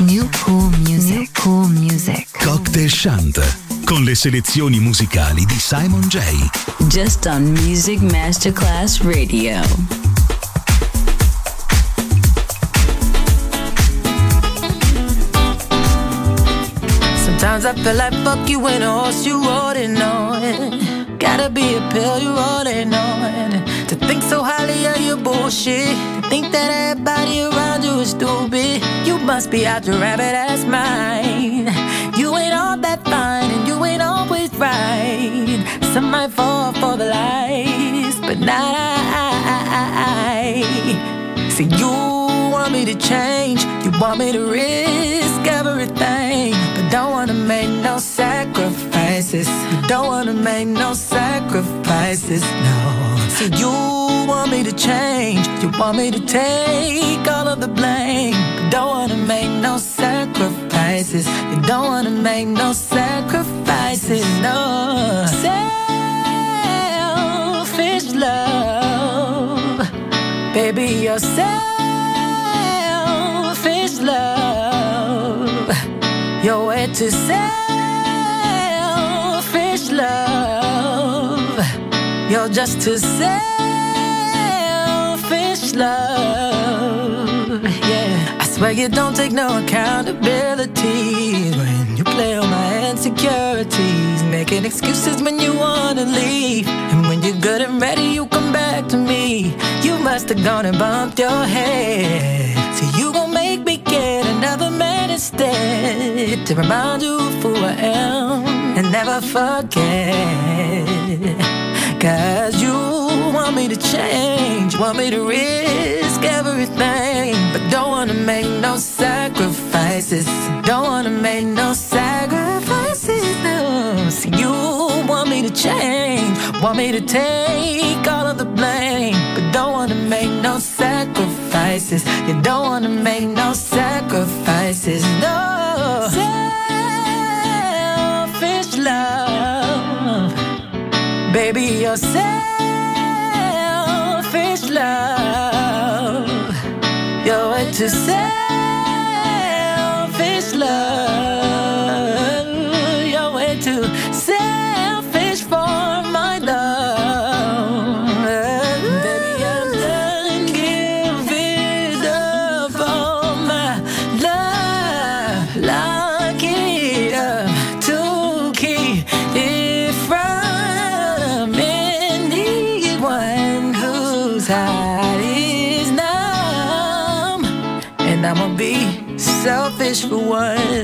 New Cool Music. New Cool Music. Cocktail Chant con le selezioni musicali di Simon J. Just on Music Masterclass Radio. Sometimes I feel like fuck you when a horse you rolling on. Gotta be a pill you rolling on. To think so highly of your bullshit. To think that everybody around stupid. You must be out your rabbit ass mind. You ain't all that fine and you ain't always right. Some might fall for the lies, but not I. See, you want me to change. You want me to risk everything, but don't wanna make no sacrifices. You don't wanna make no sacrifices, no. See, you want me to change. You want me to take all of the blame, but don't wanna make no sacrifices. You don't wanna make no sacrifices, no. Selfish love, baby, you're selfish love. Your way to selfish love. You're just too selfish swear you don't take no accountability when you play on my insecurities, making excuses when you wanna leave, and when you're good and ready, you come back to me. You must have gone and bumped your head, so you gon' make me get another man instead to remind you of who I am and never forget. Cause you want me to change, want me to risk everything, don't wanna make no sacrifices. Don't wanna make no sacrifices. No. See, you want me to change, want me to take all of the blame, but don't wanna make no sacrifices. You don't wanna make no sacrifices. No. Selfish love. Baby, you're selfish love. You're way selfish for once.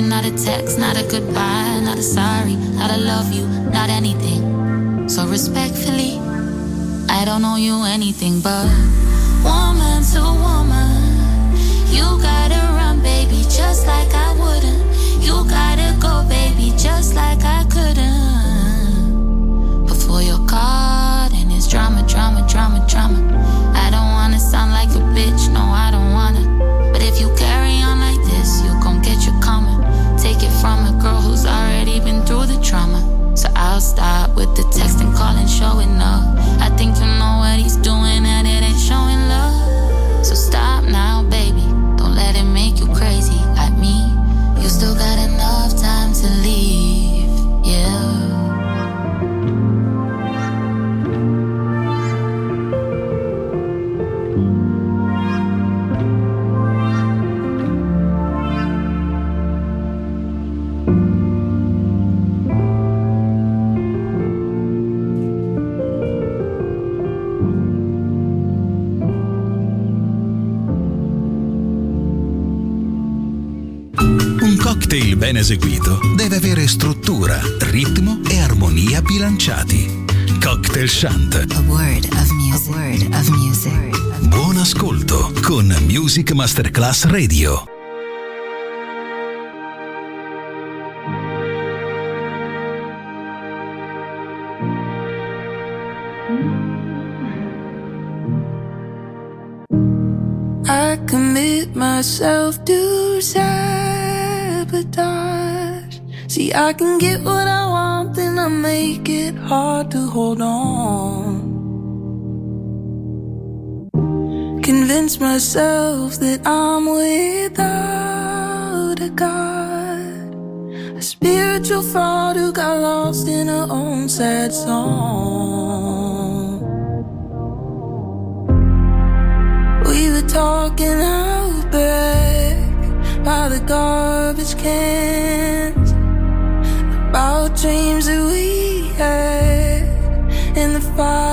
not a text, not a goodbye, not a sorry, not a love you, not anything. So respectfully, I don't owe you anything, but woman to woman, you gotta run, baby, just like I. stop with the texting, calling, showing up. Crescent. A word of music. A word of music. Buon ascolto con Music Masterclass Radio. I commit myself to sabotage. See, I can get what I want. I make it hard to hold on. Convince myself that I'm without a God, a spiritual fraud who got lost in her own sad song. We were talking out back by the garbage can. apa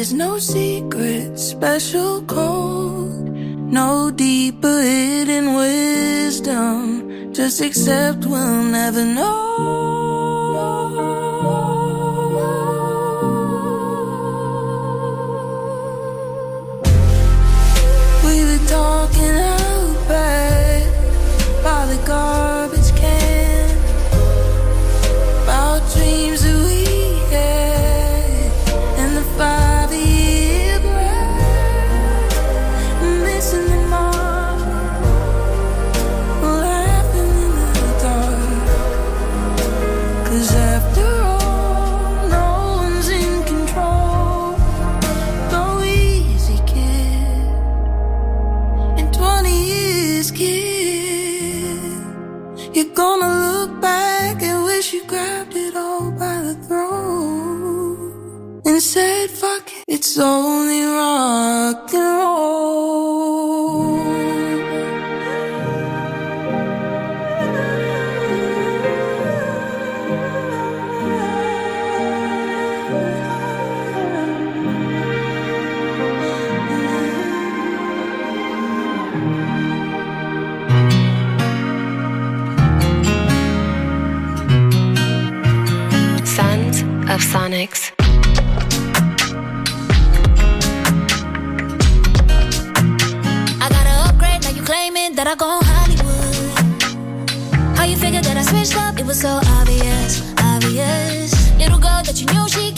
There's no secret, special code, no deeper hidden wisdom. Just accept we'll never know. Go. I go Hollywood. How you figure that I switched up? It was so obvious, obvious. Little girl that you knew she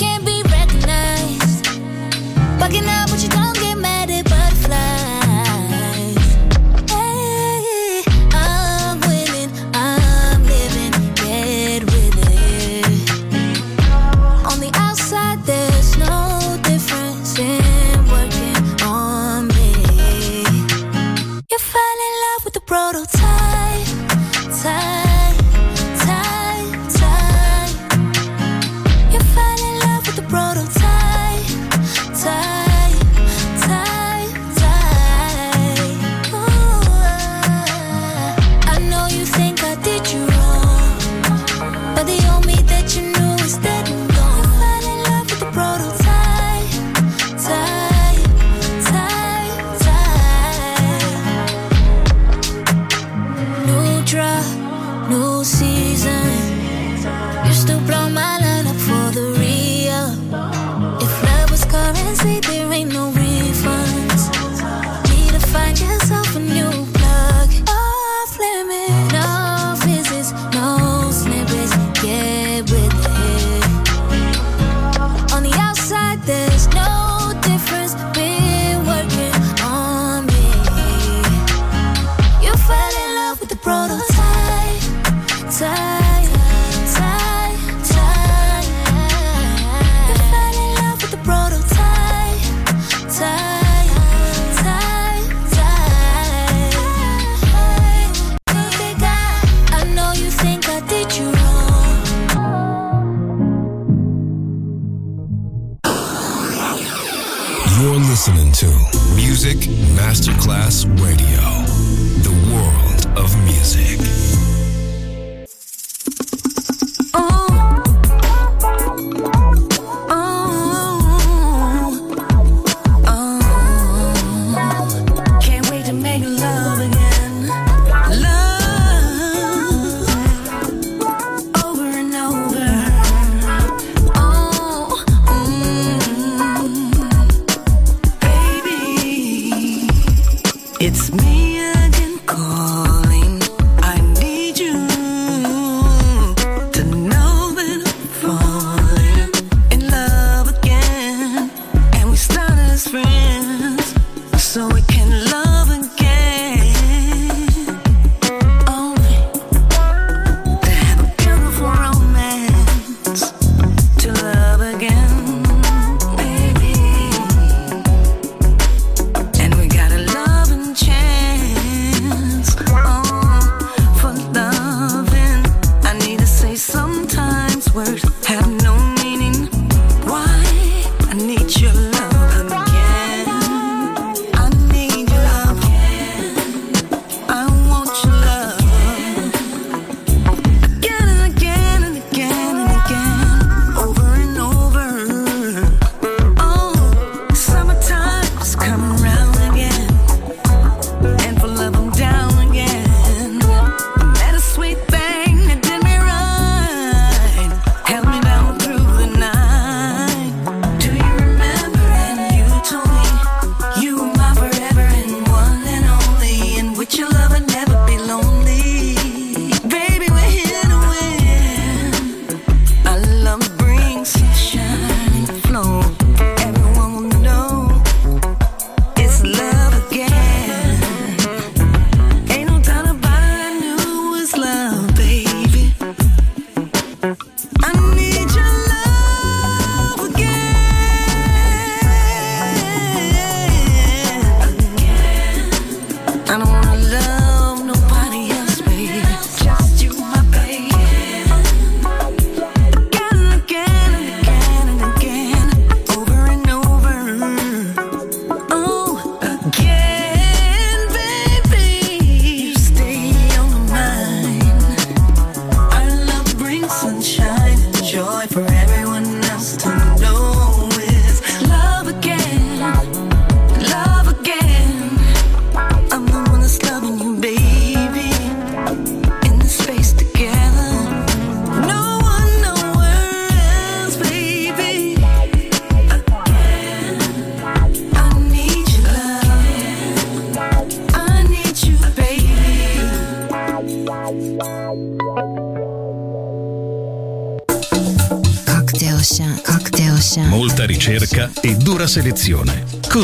I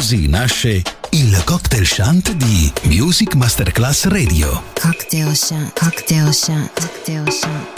Così nasce il cocktail shant di Music Masterclass Radio. Cocktail Chant, Cocktail Chant, Cocktail Chant.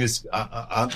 Is, ah, ah,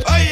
Oye.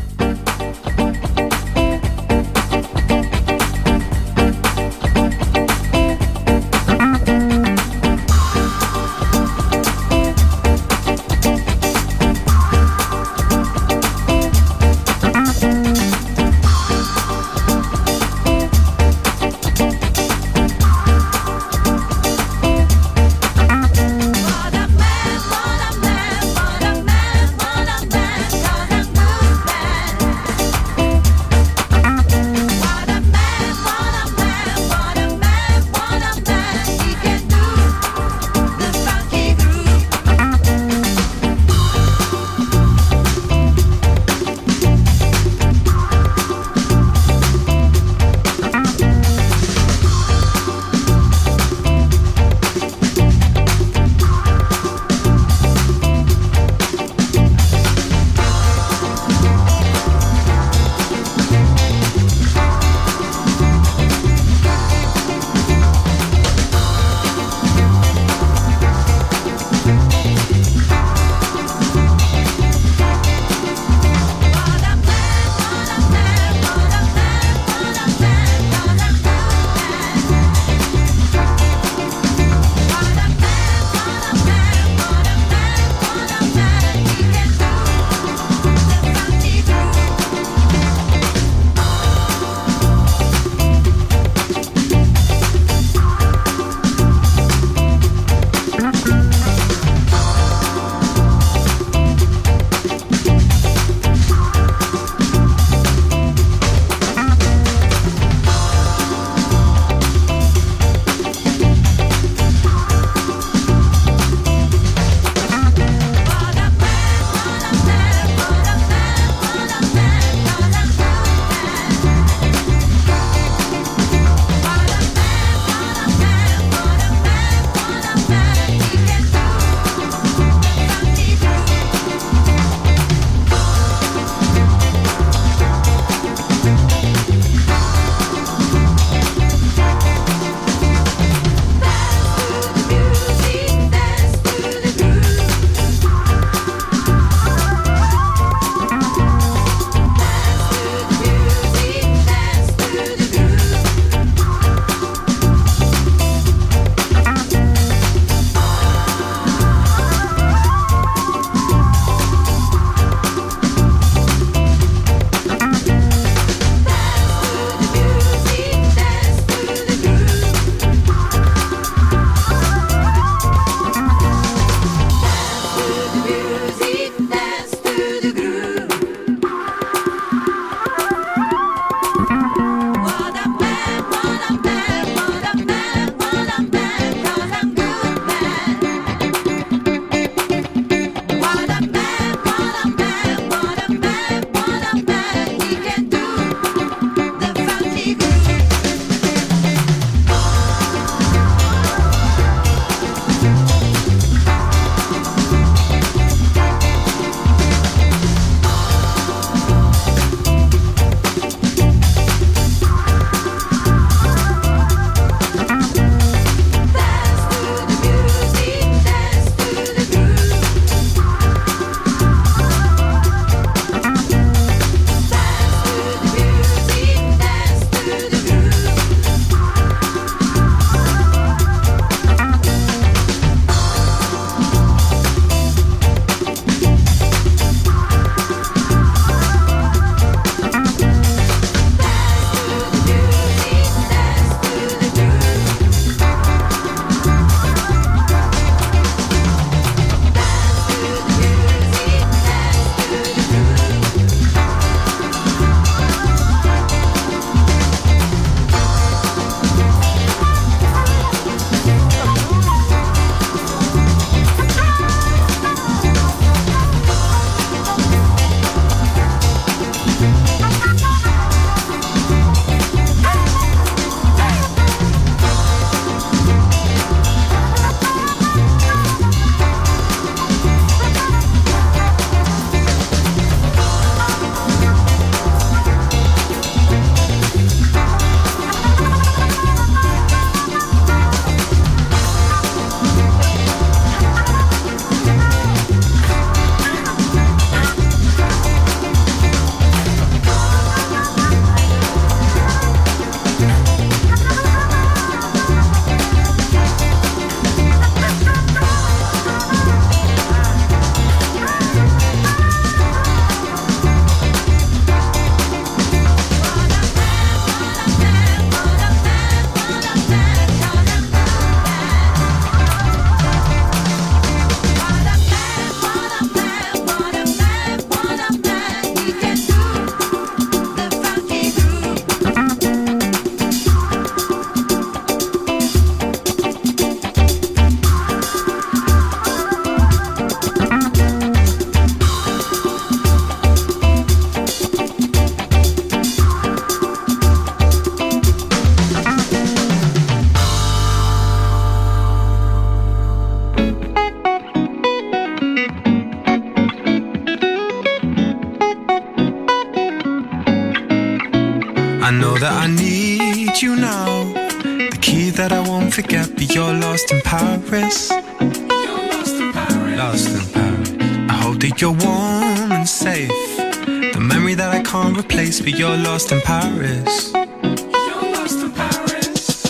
Can't in Paris. you're lost in Paris.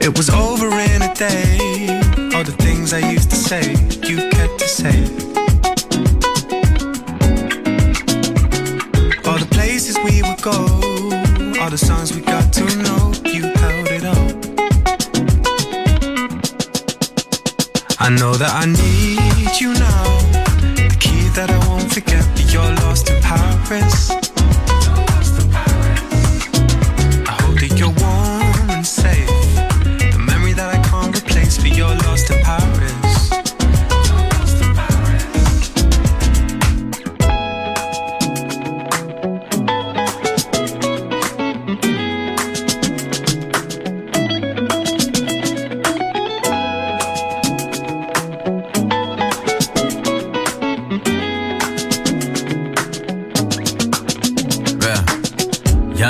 It was over in a day. All the things I used to say, you kept to say. All the places we would go, all the songs we got to know, you held it up. I know that I need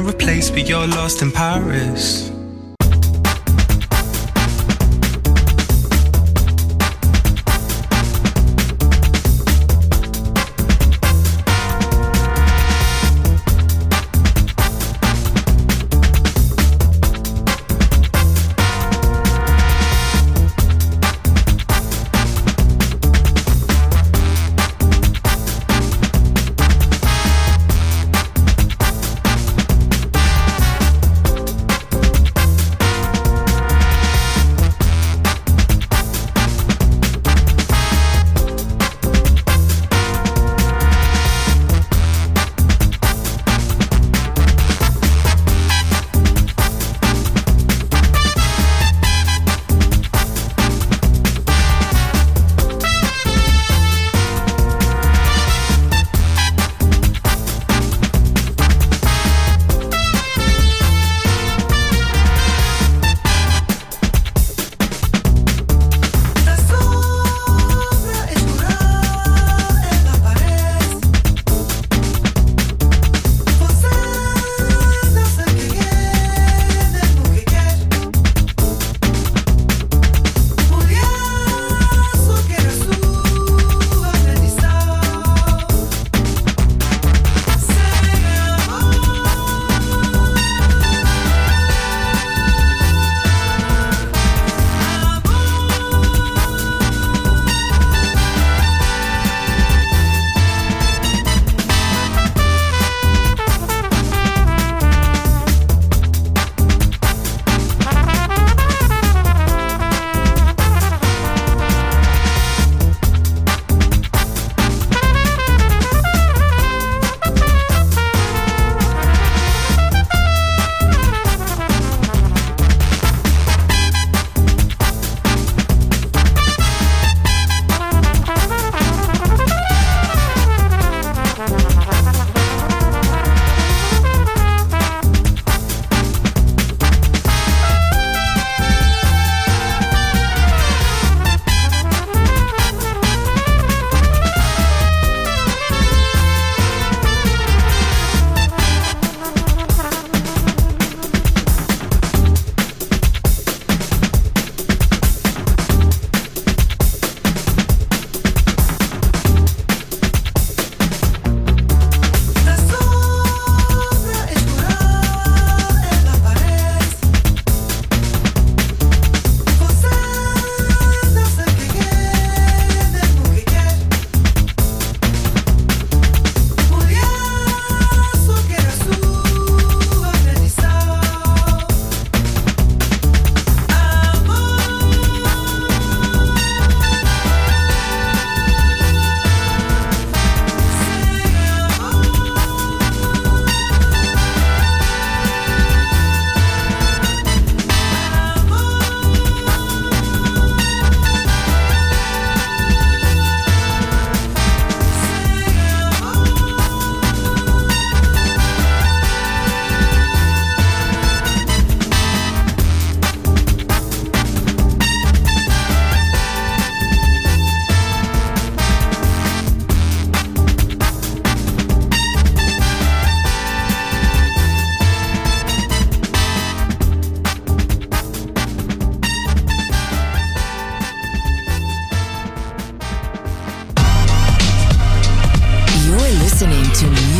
Replace, but you're lost in Paris.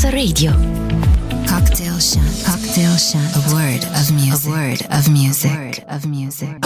Masterclass Radio.